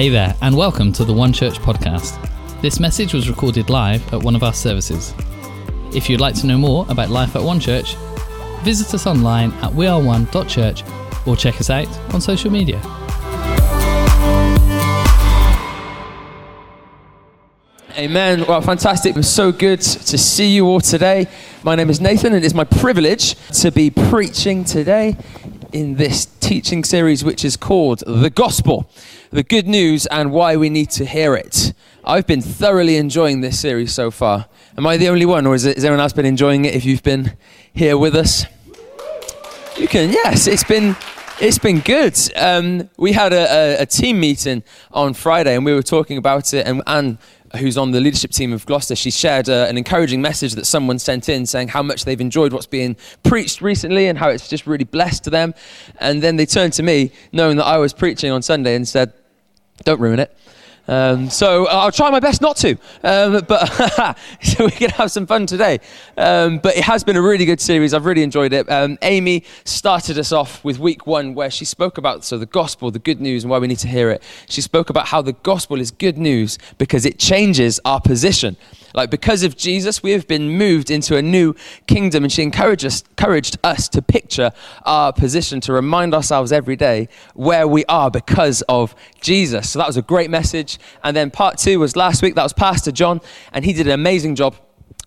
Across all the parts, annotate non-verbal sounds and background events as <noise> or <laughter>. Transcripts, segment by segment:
Hey there, and welcome to the One Church podcast. This message was recorded live at one of our services. If you'd like to know more about life at One Church, visit us online at weareone.church or check us out on social media. Amen. Well, fantastic. It's so good to see you all today. My name is Nathan, and it's my privilege to be preaching today in this teaching series, which is called The Gospel the good news and why we need to hear it. I've been thoroughly enjoying this series so far. Am I the only one, or is, it, has anyone else been enjoying it if you've been here with us? You can, yes, it's been. It's been good. Um, we had a, a, a, team meeting on Friday and we were talking about it. And Anne, who's on the leadership team of Gloucester, she shared uh, an encouraging message that someone sent in saying how much they've enjoyed what's being preached recently and how it's just really blessed to them. And then they turned to me, knowing that I was preaching on Sunday, and said, don't ruin it. Um, so I'll try my best not to, um, but <laughs> so we can have some fun today. Um, but it has been a really good series. I've really enjoyed it. Um, Amy started us off with week one, where she spoke about so the gospel, the good news, and why we need to hear it. She spoke about how the gospel is good news because it changes our position. Like, because of Jesus, we have been moved into a new kingdom, and she encouraged us, encouraged us to picture our position, to remind ourselves every day where we are because of Jesus. So, that was a great message. And then part two was last week, that was Pastor John, and he did an amazing job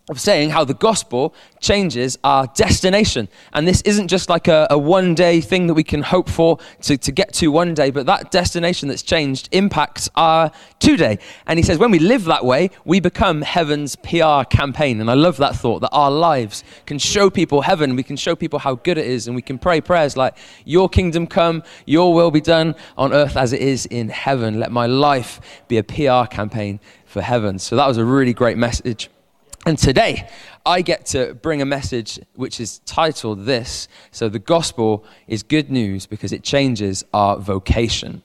of saying how the gospel changes our destination. And this isn't just like a, a, one day thing that we can hope for to, to get to one day, but that destination that's changed impacts our today. And he says, when we live that way, we become heaven's PR campaign. And I love that thought that our lives can show people heaven, we can show people how good it is, and we can pray prayers like, Your kingdom come, your will be done on earth as it is in heaven. Let my life be a PR campaign for heaven. So that was a really great message. And today, I get to bring a message which is titled this. So, the gospel is good news because it changes our vocation.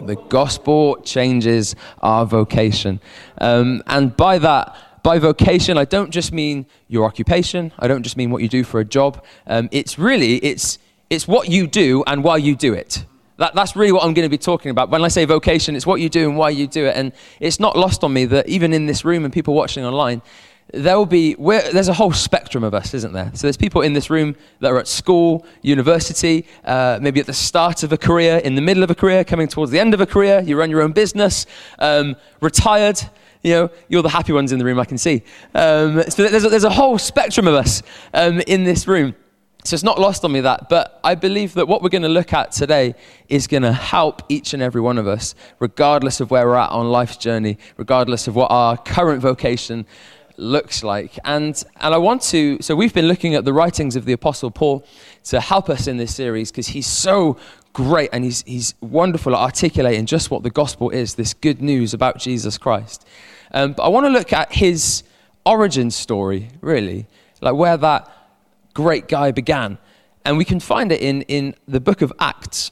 The gospel changes our vocation. Um, and by that, by vocation, I don't just mean your occupation. I don't just mean what you do for a job. Um, it's really, it's, it's what you do and why you do it. That, that's really what I'm going to be talking about. When I say vocation, it's what you do and why you do it. And it's not lost on me that even in this room and people watching online, there will be, there's a whole spectrum of us, isn't there? So there's people in this room that are at school, university, uh, maybe at the start of a career, in the middle of a career, coming towards the end of a career, you run your own business, um, retired, you know, you're the happy ones in the room, I can see. Um, so there's a, there's a whole spectrum of us um, in this room. So it's not lost on me that, but I believe that what we're going to look at today is going to help each and every one of us, regardless of where we're at on life's journey, regardless of what our current vocation looks like. And, and I want to, so we've been looking at the writings of the Apostle Paul to help us in this series because he's so great and he's, he's wonderful at articulating just what the gospel is this good news about Jesus Christ. Um, but I want to look at his origin story, really, like where that great guy began. And we can find it in, in the book of Acts.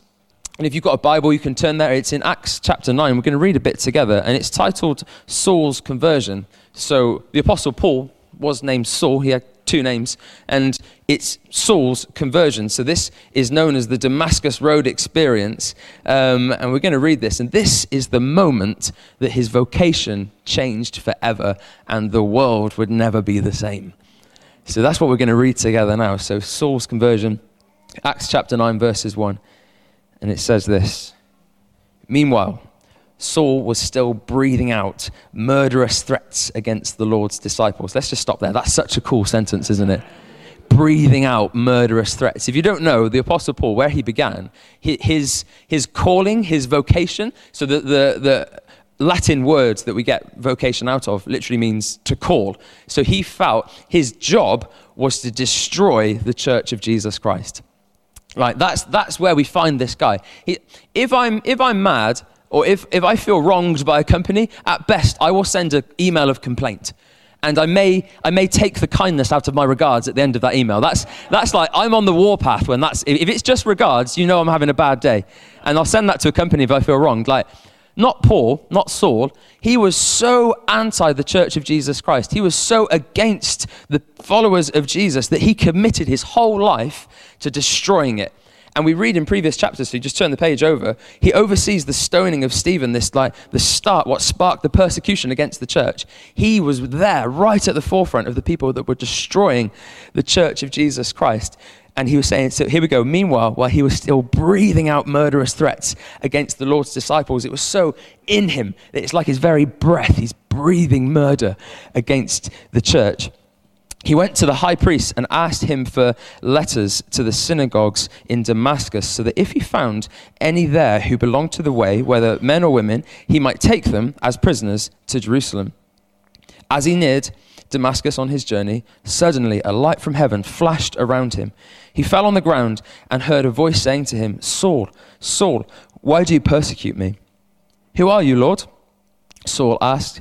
And if you've got a Bible, you can turn there. It's in Acts chapter 9. We're going to read a bit together. And it's titled Saul's Conversion. So the Apostle Paul was named Saul. He had two names. And it's Saul's conversion. So this is known as the Damascus Road experience. Um, and we're going to read this. And this is the moment that his vocation changed forever and the world would never be the same. So that's what we're going to read together now. So Saul's conversion, Acts chapter 9, verses 1. And it says this Meanwhile, Saul was still breathing out murderous threats against the Lord's disciples. Let's just stop there. That's such a cool sentence, isn't it? Breathing out murderous threats. If you don't know, the Apostle Paul, where he began, his, his calling, his vocation, so the, the, the Latin words that we get vocation out of literally means to call. So he felt his job was to destroy the church of Jesus Christ. Right, that's, that's where we find this guy. He, if, I'm, if I'm mad or if, if I feel wronged by a company, at best, I will send an email of complaint. And I may, I may take the kindness out of my regards at the end of that email. That's, that's like, I'm on the warpath when that's, if it's just regards, you know I'm having a bad day. And I'll send that to a company if I feel wronged. Like, not Paul, not Saul. He was so anti the church of Jesus Christ. He was so against the followers of Jesus that he committed his whole life to destroying it. And we read in previous chapters, so you just turn the page over, he oversees the stoning of Stephen, this like the start, what sparked the persecution against the church. He was there right at the forefront of the people that were destroying the church of Jesus Christ. And he was saying, so here we go. Meanwhile, while he was still breathing out murderous threats against the Lord's disciples, it was so in him that it's like his very breath. He's breathing murder against the church he went to the high priest and asked him for letters to the synagogues in Damascus, so that if he found any there who belonged to the way, whether men or women, he might take them as prisoners to Jerusalem. As he neared Damascus on his journey, suddenly a light from heaven flashed around him. He fell on the ground and heard a voice saying to him, Saul, Saul, why do you persecute me? Who are you, Lord? Saul asked.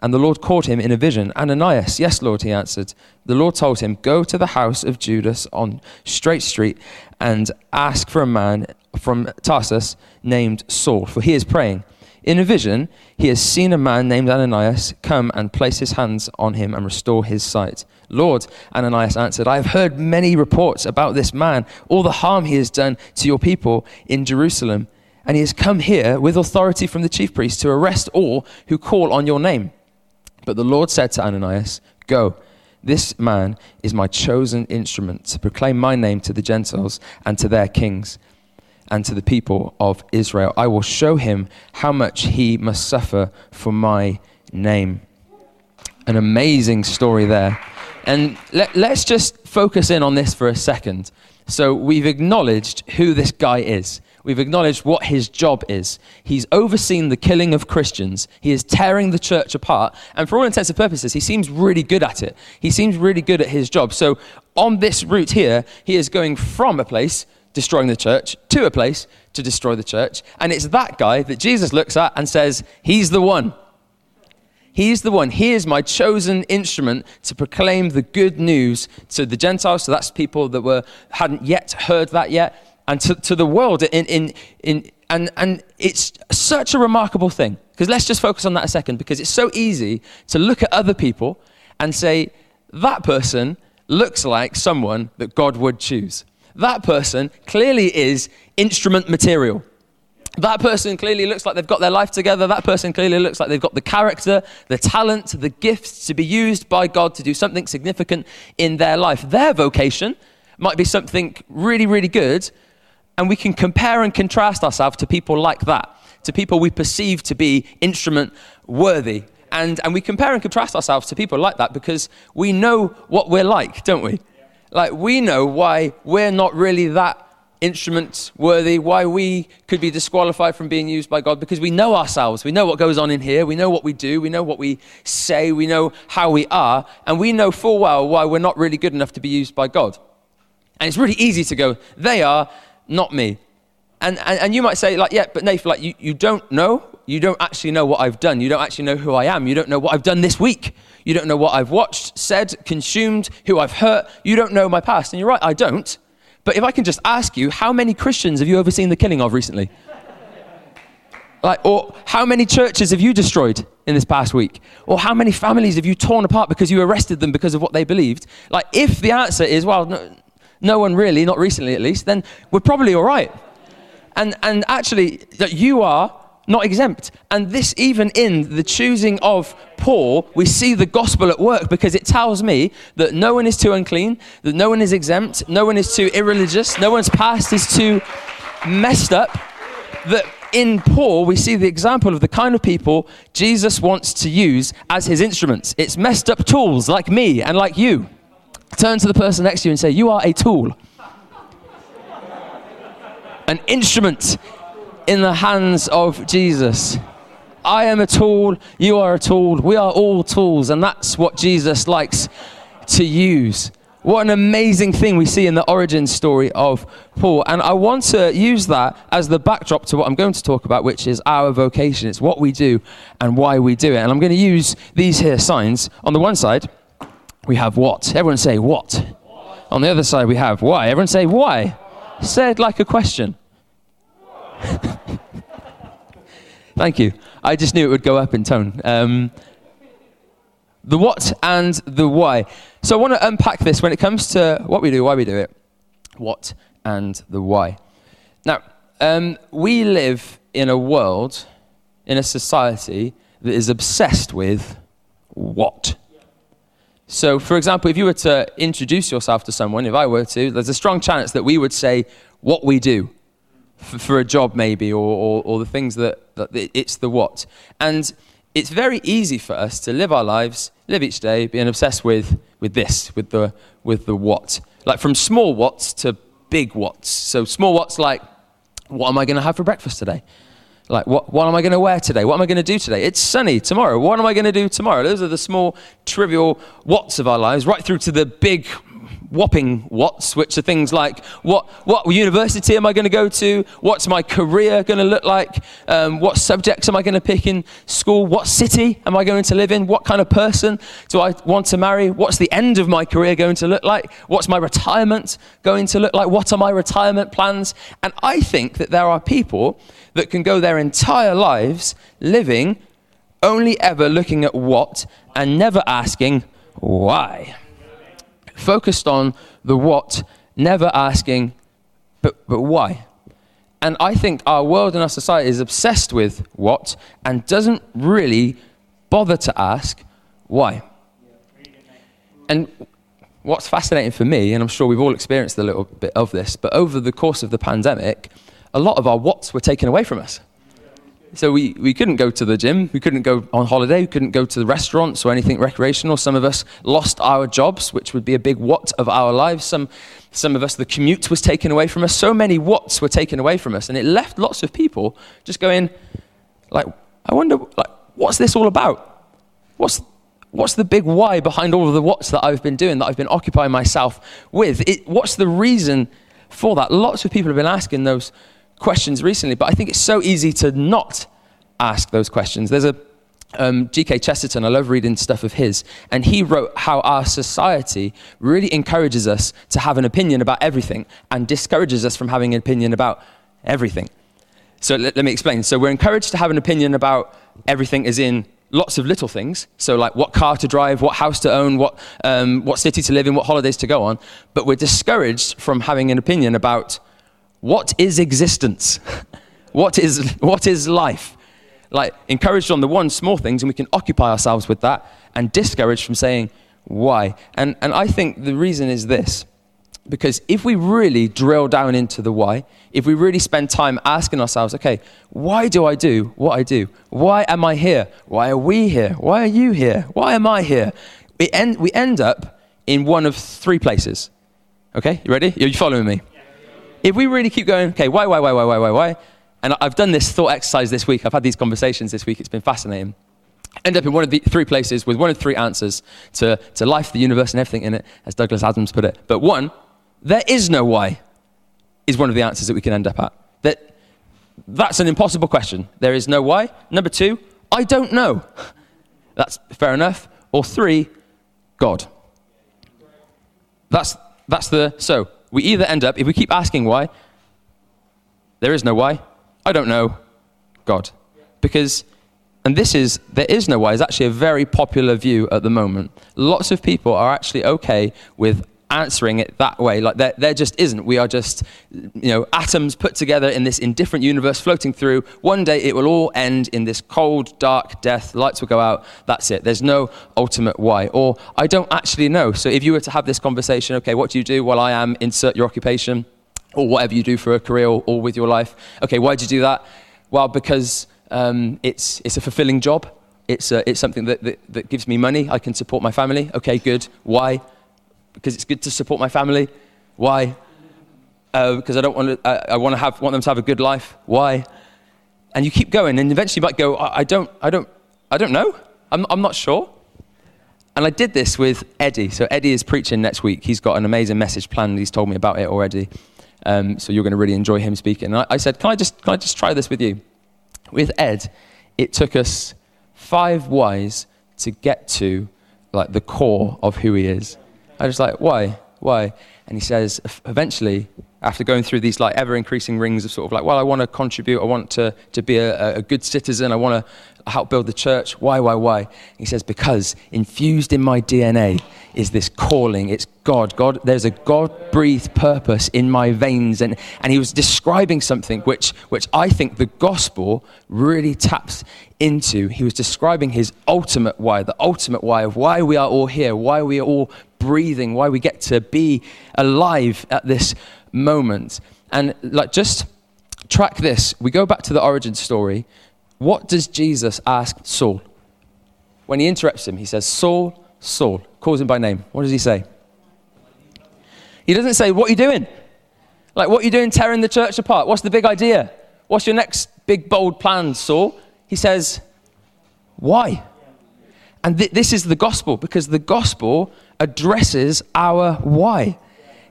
And the Lord called him in a vision. Ananias, yes, Lord, he answered. The Lord told him, Go to the house of Judas on Straight Street and ask for a man from Tarsus named Saul, for he is praying. In a vision, he has seen a man named Ananias come and place his hands on him and restore his sight. Lord, Ananias answered, I have heard many reports about this man, all the harm he has done to your people in Jerusalem. And he has come here with authority from the chief priest to arrest all who call on your name. But the Lord said to Ananias, Go, this man is my chosen instrument to proclaim my name to the Gentiles and to their kings and to the people of Israel. I will show him how much he must suffer for my name. An amazing story there. And let, us just focus in on this for a second. So, we've acknowledged who this guy is. We've acknowledged what his job is. He's overseen the killing of Christians. He is tearing the church apart. And for all intents and purposes, he seems really good at it. He seems really good at his job. So, on this route here, he is going from a place destroying the church to a place to destroy the church. And it's that guy that Jesus looks at and says, He's the one. He's the one. He is my chosen instrument to proclaim the good news to the Gentiles. So that's people that were hadn't yet heard that yet and to, to the world. In, in, in, and, and it's such a remarkable thing. Because let's just focus on that a second, because it's so easy to look at other people and say, that person looks like someone that God would choose. That person clearly is instrument material. That person clearly looks like they've got their life together. That person clearly looks like they've got the character, the talent, the gifts to be used by God to do something significant in their life. Their vocation might be something really, really good, and we can compare and contrast ourselves to people like that, to people we perceive to be instrument worthy. And, and we compare and contrast ourselves to people like that because we know what we're like, don't we? Like, we know why we're not really that instrument worthy, why we could be disqualified from being used by God, because we know ourselves. We know what goes on in here. We know what we do. We know what we say. We know how we are. And we know full well why we're not really good enough to be used by God. And it's really easy to go, they are, not me. And, and, and you might say, like, yeah, but Nathan, like, you, you don't know. You don't actually know what I've done. You don't actually know who I am. You don't know what I've done this week. You don't know what I've watched, said, consumed, who I've hurt. You don't know my past. And you're right, I don't. But if I can just ask you, how many Christians have you ever seen the killing of recently? <laughs> Like, or how many churches have you destroyed in this past week? Or how many families have you torn apart because you arrested them because of what they believed? Like, if the answer is, well, no, no one really, not recently at least, then we're probably all right. And, and actually, that you are not exempt. And this, even in the choosing of Paul, we see the gospel at work because it tells me that no one is too unclean, that no one is exempt, no one is too irreligious, no one's past is too messed up. That in Paul, we see the example of the kind of people Jesus wants to use as his instruments. It's messed up tools like me and like you. Turn to the person next to you and say, You are a tool, an instrument in the hands of Jesus. I am a tool, you are a tool, we are all tools, and that's what Jesus likes to use. what an amazing thing we see in the origin story of Paul. And I want to use that as the backdrop to what I'm going to talk about, which is our vocation. It's what we do and why we do it. And I'm going to use these here signs. On the one side, we have what? Everyone say what? On the other side, we have why. Everyone say why. why? Say it like a question. <laughs> Thank you. I just knew it would go up in tone. Um, the what and the why. So I want to unpack this when it comes to what we do, why we do it, what and the why. Now, um, we live in a world, in a society that is obsessed with what. So, for example, if you were to introduce yourself to someone, if I were to, there's a strong chance that we would say what we do for, for a job, maybe, or, or, or the things that, that it's the what. And it's very easy for us to live our lives, live each day, being obsessed with, with this, with the, with the what. Like from small what's to big what's. So small what's like, what am I going to have for breakfast today? Like, what, what am I going to wear today? What am I going to do today? It's sunny tomorrow. What am I going to do tomorrow? Those are the small, trivial what's of our lives, right through to the big, whopping what's, which are things like what, what university am I going to go to? What's my career going to look like? Um, what subjects am I going to pick in school? What city am I going to live in? What kind of person do I want to marry? What's the end of my career going to look like? What's my retirement going to look like? What are my retirement plans? And I think that there are people that can go their entire lives living only ever looking at what and never asking why focused on the what, never asking, but, but why? And I think our world and our society is obsessed with what and doesn't really bother to ask why. And what's fascinating for me, and I'm sure we've all experienced a little bit of this, but over the course of the pandemic, a lot of our whats were taken away from us. So we, we couldn't go to the gym, we couldn't go on holiday, we couldn't go to the restaurants or anything recreational. Some of us lost our jobs, which would be a big what of our lives. Some, some of us, the commute was taken away from us. So many whats were taken away from us. And it left lots of people just going, like, I wonder, like, what's this all about? What's, what's the big why behind all of the whats that I've been doing, that I've been occupying myself with? It, what's the reason for that? Lots of people have been asking those questions recently, but I think it's so easy to not ask those questions. There's a um, G.K. Chesterton, I love reading stuff of his, and he wrote how our society really encourages us to have an opinion about everything and discourages us from having an opinion about everything. So let, let me explain. So we're encouraged to have an opinion about everything, as in lots of little things. So, like what car to drive, what house to own, what, um, what city to live in, what holidays to go on. But we're discouraged from having an opinion about what is existence? <laughs> what, is, what is life? Like, encouraged on the one small things, and we can occupy ourselves with that, and discouraged from saying why. And, and I think the reason is this because if we really drill down into the why, if we really spend time asking ourselves, okay, why do I do what I do? Why am I here? Why are we here? Why are you here? Why am I here? We end, we end up in one of three places. Okay, you ready? Are you following me? If we really keep going, okay, why, why, why, why, why, why, why? And I've done this thought exercise this week. I've had these conversations this week. It's been fascinating. End up in one of the three places with one of three answers to, to life, the universe, and everything in it, as Douglas Adams put it. But one, there is no why, is one of the answers that we can end up at. That, that's an impossible question. There is no why. Number two, I don't know. <laughs> That's fair enough. Or three, God. That's, that's the, so we either end up, if we keep asking why, there is no why. I don't know. God. Because, and this is, there is no why, is actually a very popular view at the moment. Lots of people are actually okay with answering it that way. Like there, there just isn't. We are just, you know, atoms put together in this indifferent universe floating through. One day it will all end in this cold, dark death. Lights will go out. That's it. There's no ultimate why. Or I don't actually know. So if you were to have this conversation, okay, what do you do? Well, I am, insert your occupation or whatever you do for a career or, or with your life. Okay, why do you do that? Well, because um, it's, it's a fulfilling job. It's, uh, it's something that, that, that gives me money. I can support my family. Okay, good. Why? Because it's good to support my family. Why? Uh, because I don't want to. I, I want to have want them to have a good life. Why? And you keep going, and eventually you might go. I, I don't. I don't. I don't know. I'm, I'm not sure. And I did this with Eddie. So Eddie is preaching next week. He's got an amazing message planned. He's told me about it already. Um, so you're going to really enjoy him speaking. And I, I said, can I, just, can I just try this with you? With Ed, it took us five whys to get to like the core of who he is. I was like, why? Why? And he says, eventually, after going through these like ever increasing rings of sort of like, well, I want to contribute, I want to, to be a, a good citizen, I want to help build the church. Why, why, why? He says, because infused in my DNA is this calling. It's God. God, there's a God breathed purpose in my veins. And, and he was describing something which, which I think the gospel really taps into. He was describing his ultimate why, the ultimate why of why we are all here, why we are all breathing, why we get to be alive at this moment. And like just track this. We go back to the origin story. What does Jesus ask Saul? When he interrupts him, he says, Saul, Saul, calls him by name. What does he say? He doesn't say, What are you doing? Like, what are you doing tearing the church apart? What's the big idea? What's your next big, bold plan, Saul? He says, Why? And th- this is the gospel because the gospel addresses our why.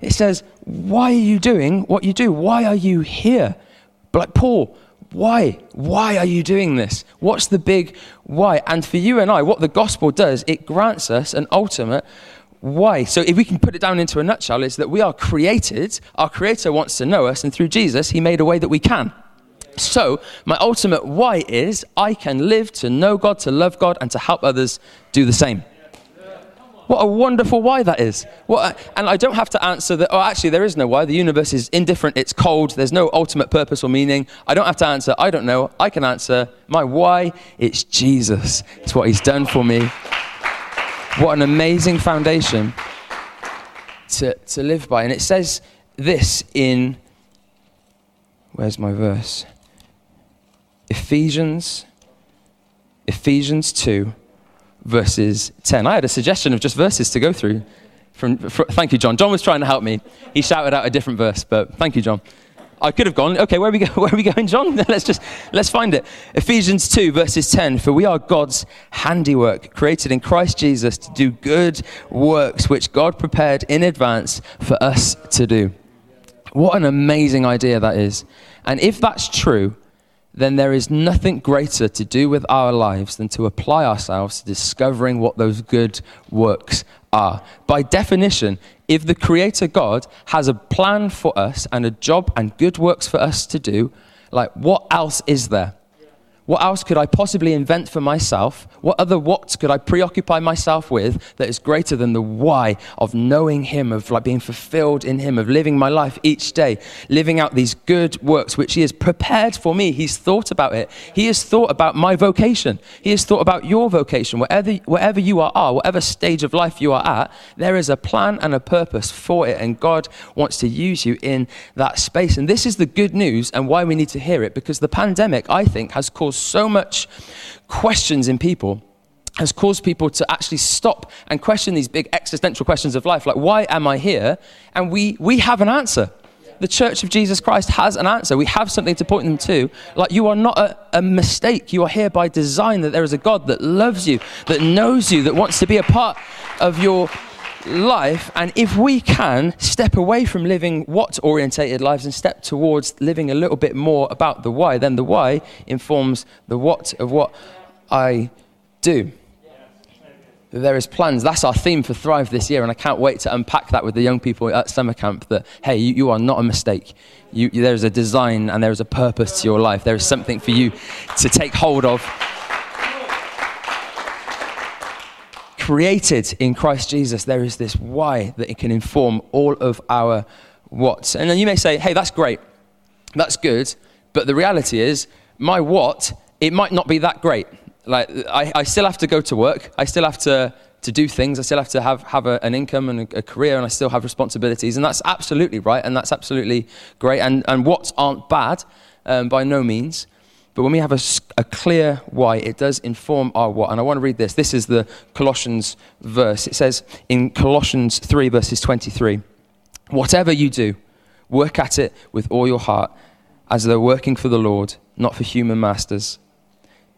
It says, Why are you doing what you do? Why are you here? But like, Paul, why? Why are you doing this? What's the big why? And for you and I, what the gospel does, it grants us an ultimate why. So if we can put it down into a nutshell, is that we are created, our creator wants to know us, and through Jesus, he made a way that we can. So, my ultimate why is I can live to know God, to love God, and to help others do the same. What a wonderful why that is. A, and I don't have to answer that, oh, actually, there is no why. The universe is indifferent, it's cold, there's no ultimate purpose or meaning. I don't have to answer, I don't know. I can answer my why. It's Jesus, it's what He's done for me. What an amazing foundation to, to live by. And it says this in, where's my verse? Ephesians, Ephesians 2 verses 10. I had a suggestion of just verses to go through. From, thank you, John. John was trying to help me. He shouted out a different verse, but thank you, John. I could have gone. Okay, where are we, go, <laughs> where are we going, John? <laughs> let's just let's find it. Ephesians 2, verses 10. For we are God's handiwork, created in Christ Jesus to do good works which God prepared in advance for us to do. What an amazing idea that is. And if that's true, then there is nothing greater to do with our lives than to apply ourselves to discovering what those good works are. By definition, if the Creator God has a plan for us and a job and good works for us to do, like what else is there? What else could I possibly invent for myself? What other what could I preoccupy myself with that is greater than the why of knowing Him, of like being fulfilled in Him, of living my life each day, living out these good works which He has prepared for me? He's thought about it. He has thought about my vocation. He has thought about your vocation. Wherever, wherever you are, whatever stage of life you are at, there is a plan and a purpose for it, and God wants to use you in that space. And this is the good news and why we need to hear it because the pandemic, I think, has caused so much questions in people has caused people to actually stop and question these big existential questions of life. Like why am i here? And we we have an answer. The church of jesus christ has an answer. We have something to point them to. Like you are not a, a mistake. You are here by design that there is a god that loves you that knows you that wants to be a part of your life, and if we can step away from living what orientated lives and step towards living a little bit more about the why, then the why informs the what of what I do. There is plans. That's our theme for Thrive this year, and I can't wait to unpack that with the young people at summer camp. That hey, you, you are not a mistake. You, there is a design and there is a purpose to your life. There is something for you to take hold of created in Christ Jesus, there is this why that it can inform all of our whats. And then you may say, hey, that's great, that's good, but the reality is, my what, it might not be that great. Like, I, I still have to go to work, I still have to, to do things, I still have to have, have a, an income and a, a career, and I still have responsibilities, and that's absolutely right, and that's absolutely great. And, and whats aren't bad um, by no means. But when we have a, a, clear why, it does inform our what. And I want to read this. This is the Colossians verse. It says in Colossians 3, verses 23 Whatever you do, work at it with all your heart, as though working for the Lord, not for human masters.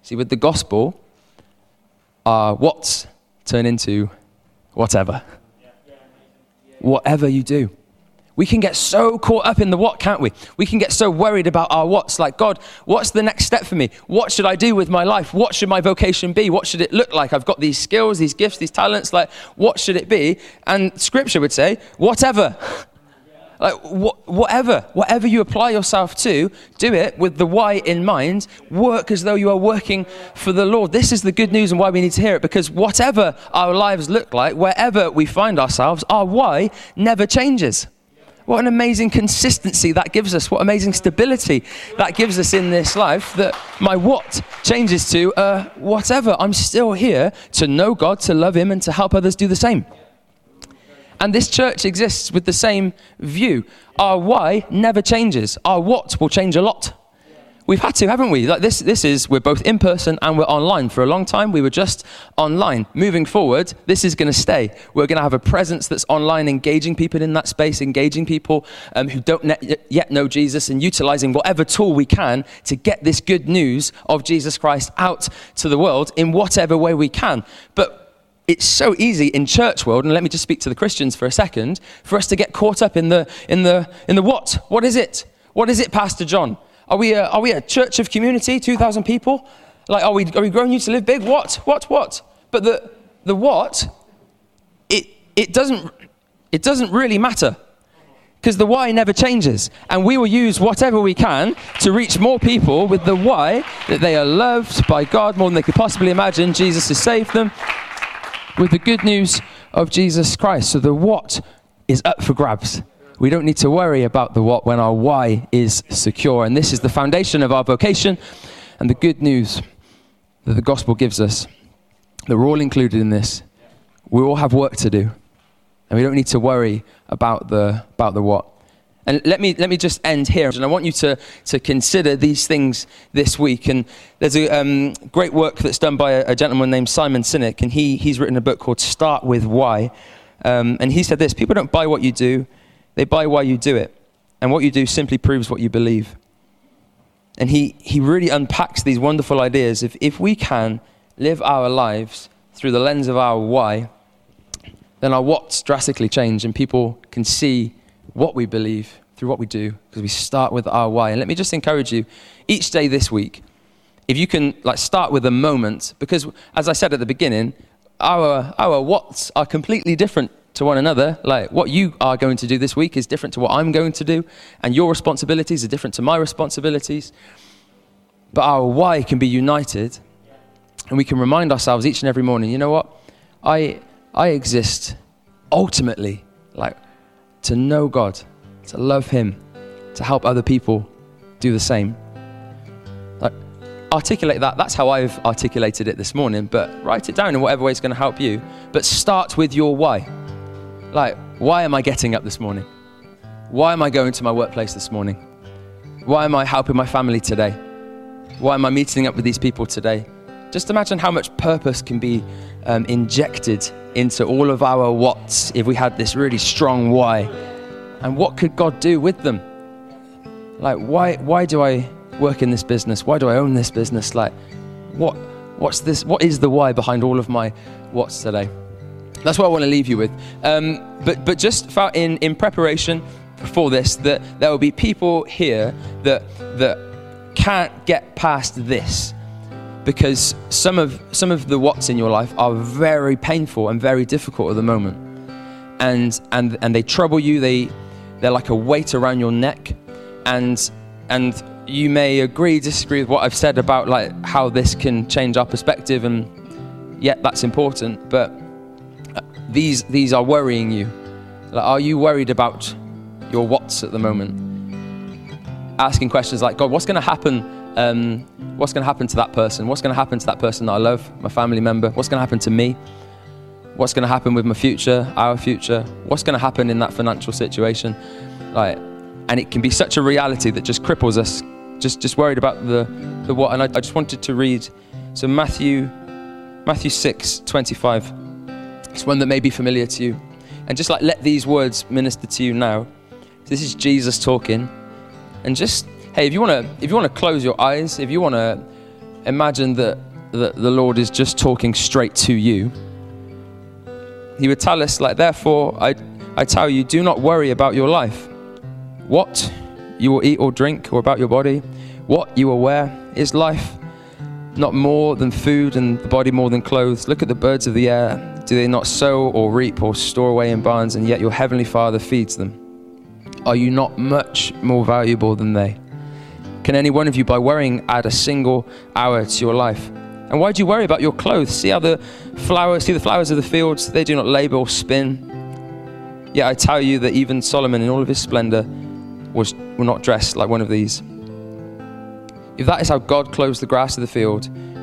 See, with the gospel, our what's turn into whatever. Whatever you do. We can get so caught up in the what, can't we? We can get so worried about our what's. Like, God, what's the next step for me? What should I do with my life? What should my vocation be? What should it look like? I've got these skills, these gifts, these talents. Like, what should it be? And scripture would say, whatever. <laughs> Like, wh- whatever, whatever you apply yourself to, do it with the why in mind. Work as though you are working for the Lord. This is the good news and why we need to hear it because whatever our lives look like, wherever we find ourselves, our why never changes. What an amazing consistency that gives us. What amazing stability that gives us in this life that my what changes to uh, whatever. I'm still here to know God, to love Him, and to help others do the same. And this church exists with the same view. Our why never changes, our what will change a lot. We've had to, haven't we? Like this, this is, we're both in person and we're online. For a long time, we were just online. Moving forward, this is going to stay. We're going to have a presence that's online, engaging people in that space, engaging people um, who don't ne- yet know Jesus, and utilizing whatever tool we can to get this good news of Jesus Christ out to the world in whatever way we can. But it's so easy in church world and let me just speak to the christians for a second for us to get caught up in the in the in the what what is it what is it pastor john are we a, are we a church of community, 2,000 people? Like, are we, are we growing you to live big? What? What? What? But the, the what, it, it, doesn't, it doesn't really matter because the why never changes. And we will use whatever we can to reach more people with the why that they are loved by God more than they could possibly imagine. Jesus has saved them with the good news of Jesus Christ. So the what is up for grabs. We don't need to worry about the what when our why is secure. And this is the foundation of our vocation and the good news that the gospel gives us that we're all included in this. We all have work to do. And we don't need to worry about the, about the what. And let me, let me just end here. And I want you to, to consider these things this week. And there's a um, great work that's done by a, a, gentleman named Simon Sinek. And he, he's written a book called Start With Why. Um, and he said this People don't buy what you do, they buy why you do it. And what you do simply proves what you believe. And he, he really unpacks these wonderful ideas. If, if we can live our lives through the lens of our why, then our what's drastically change and people can see what we believe through what we do because we start with our why. And let me just encourage you each day this week, if you can like start with a moment, because as I said at the beginning, our, our what's are completely different to one another. Like what you are going to do this week is different to what I'm going to do, and your responsibilities are different to my responsibilities. But our why can be united, and we can remind ourselves each and every morning, you know what? I, I exist ultimately, like to know God, to love Him, to help other people do the same. Like, articulate that. That's how I've articulated it this morning, but write it down in whatever way is going to help you. But start with your why. Like, why am I getting up this morning? Why am I going to my workplace this morning? Why am I helping my family today? Why am I meeting up with these people today? Just imagine how much purpose can be um, injected into all of our what's if we had this really strong why. And what could God do with them? Like, why, why do I work in this business? Why do I own this business? Like, what, what's this? What is the why behind all of my what's today? That's what I want to leave you with. Um, but, but just in, in preparation for this, that there will be people here that, that can't get past this because some of, some of the what's in your life are very painful and very difficult at the moment. And, and, and they trouble you, they, they're like a weight around your neck. And, and you may agree, disagree with what I've said about like how this can change our perspective, and yet that's important. But these, these are worrying you? Like, are you worried about your what's at the moment? Asking questions like, God, what's going to happen? Um, what's going to happen to that person? What's going to happen to that person that I love, my family member? What's going to happen to me? What's going to happen with my future, our future? What's going to happen in that financial situation? Like, and it can be such a reality that just cripples us. Just, just worried about the, the what. And I, I just wanted to read. So Matthew, Matthew 6, 25. It's one that may be familiar to you. And just like let these words minister to you now. This is Jesus talking. And just, hey, if you want to if you want to close your eyes, if you want to imagine that, that the Lord is just talking straight to you, he would tell us, like, therefore, I, I tell you, do not worry about your life. What you will eat or drink, or about your body, what you will wear. Is life not more than food and the body more than clothes? Look at the birds of the air. Do they not sow or reap or store away in barns, and yet your heavenly Father feeds them? Are you not much more valuable than they? Can any one of you, by worrying, add a single hour to your life? And why do you worry about your clothes? See how the flowers, see the flowers of the fields, they do not labor or spin. Yet I tell you that even Solomon in all of his splendor was, not dressed like one of these. If that is how God clothes the grass of the field,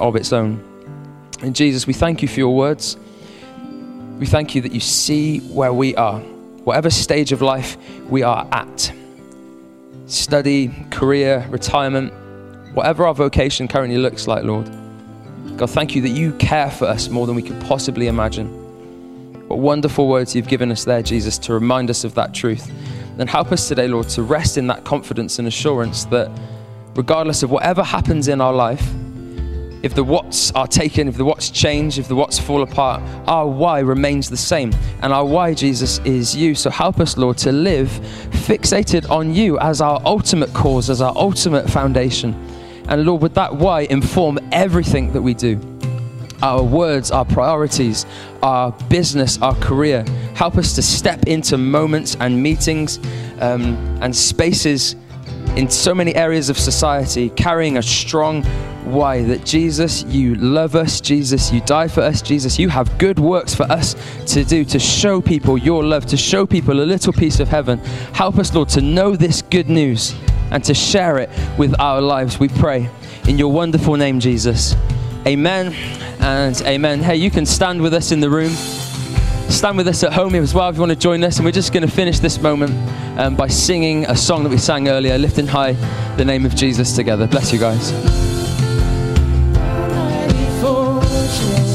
of its own. And Jesus, we thank you for your words. We thank you that you see where we are, whatever stage of life we are at study, career, retirement, whatever our vocation currently looks like, Lord. God, thank you that you care for us more than we could possibly imagine. What wonderful words you've given us there, Jesus, to remind us of that truth. And help us today, Lord, to rest in that confidence and assurance that regardless of whatever happens in our life, if the what's are taken, if the what's change, if the what's fall apart, our why remains the same. And our why, Jesus, is you. So help us, Lord, to live fixated on you as our ultimate cause, as our ultimate foundation. And Lord, would that why inform everything that we do? Our words, our priorities, our business, our career. Help us to step into moments and meetings um, and spaces in so many areas of society carrying a strong why that Jesus, you love us, Jesus, you die for us, Jesus, you have good works for us to do to show people your love, to show people a little piece of heaven. Help us, Lord, to know this good news and to share it with our lives, we pray. In your wonderful name, Jesus. Amen and amen. Hey, you can stand with us in the room stand with us at home as well if you want to join us. And we're just going to finish this moment um, by singing a song that we sang earlier, lifting high the name of Jesus together. Bless you guys. Thank you.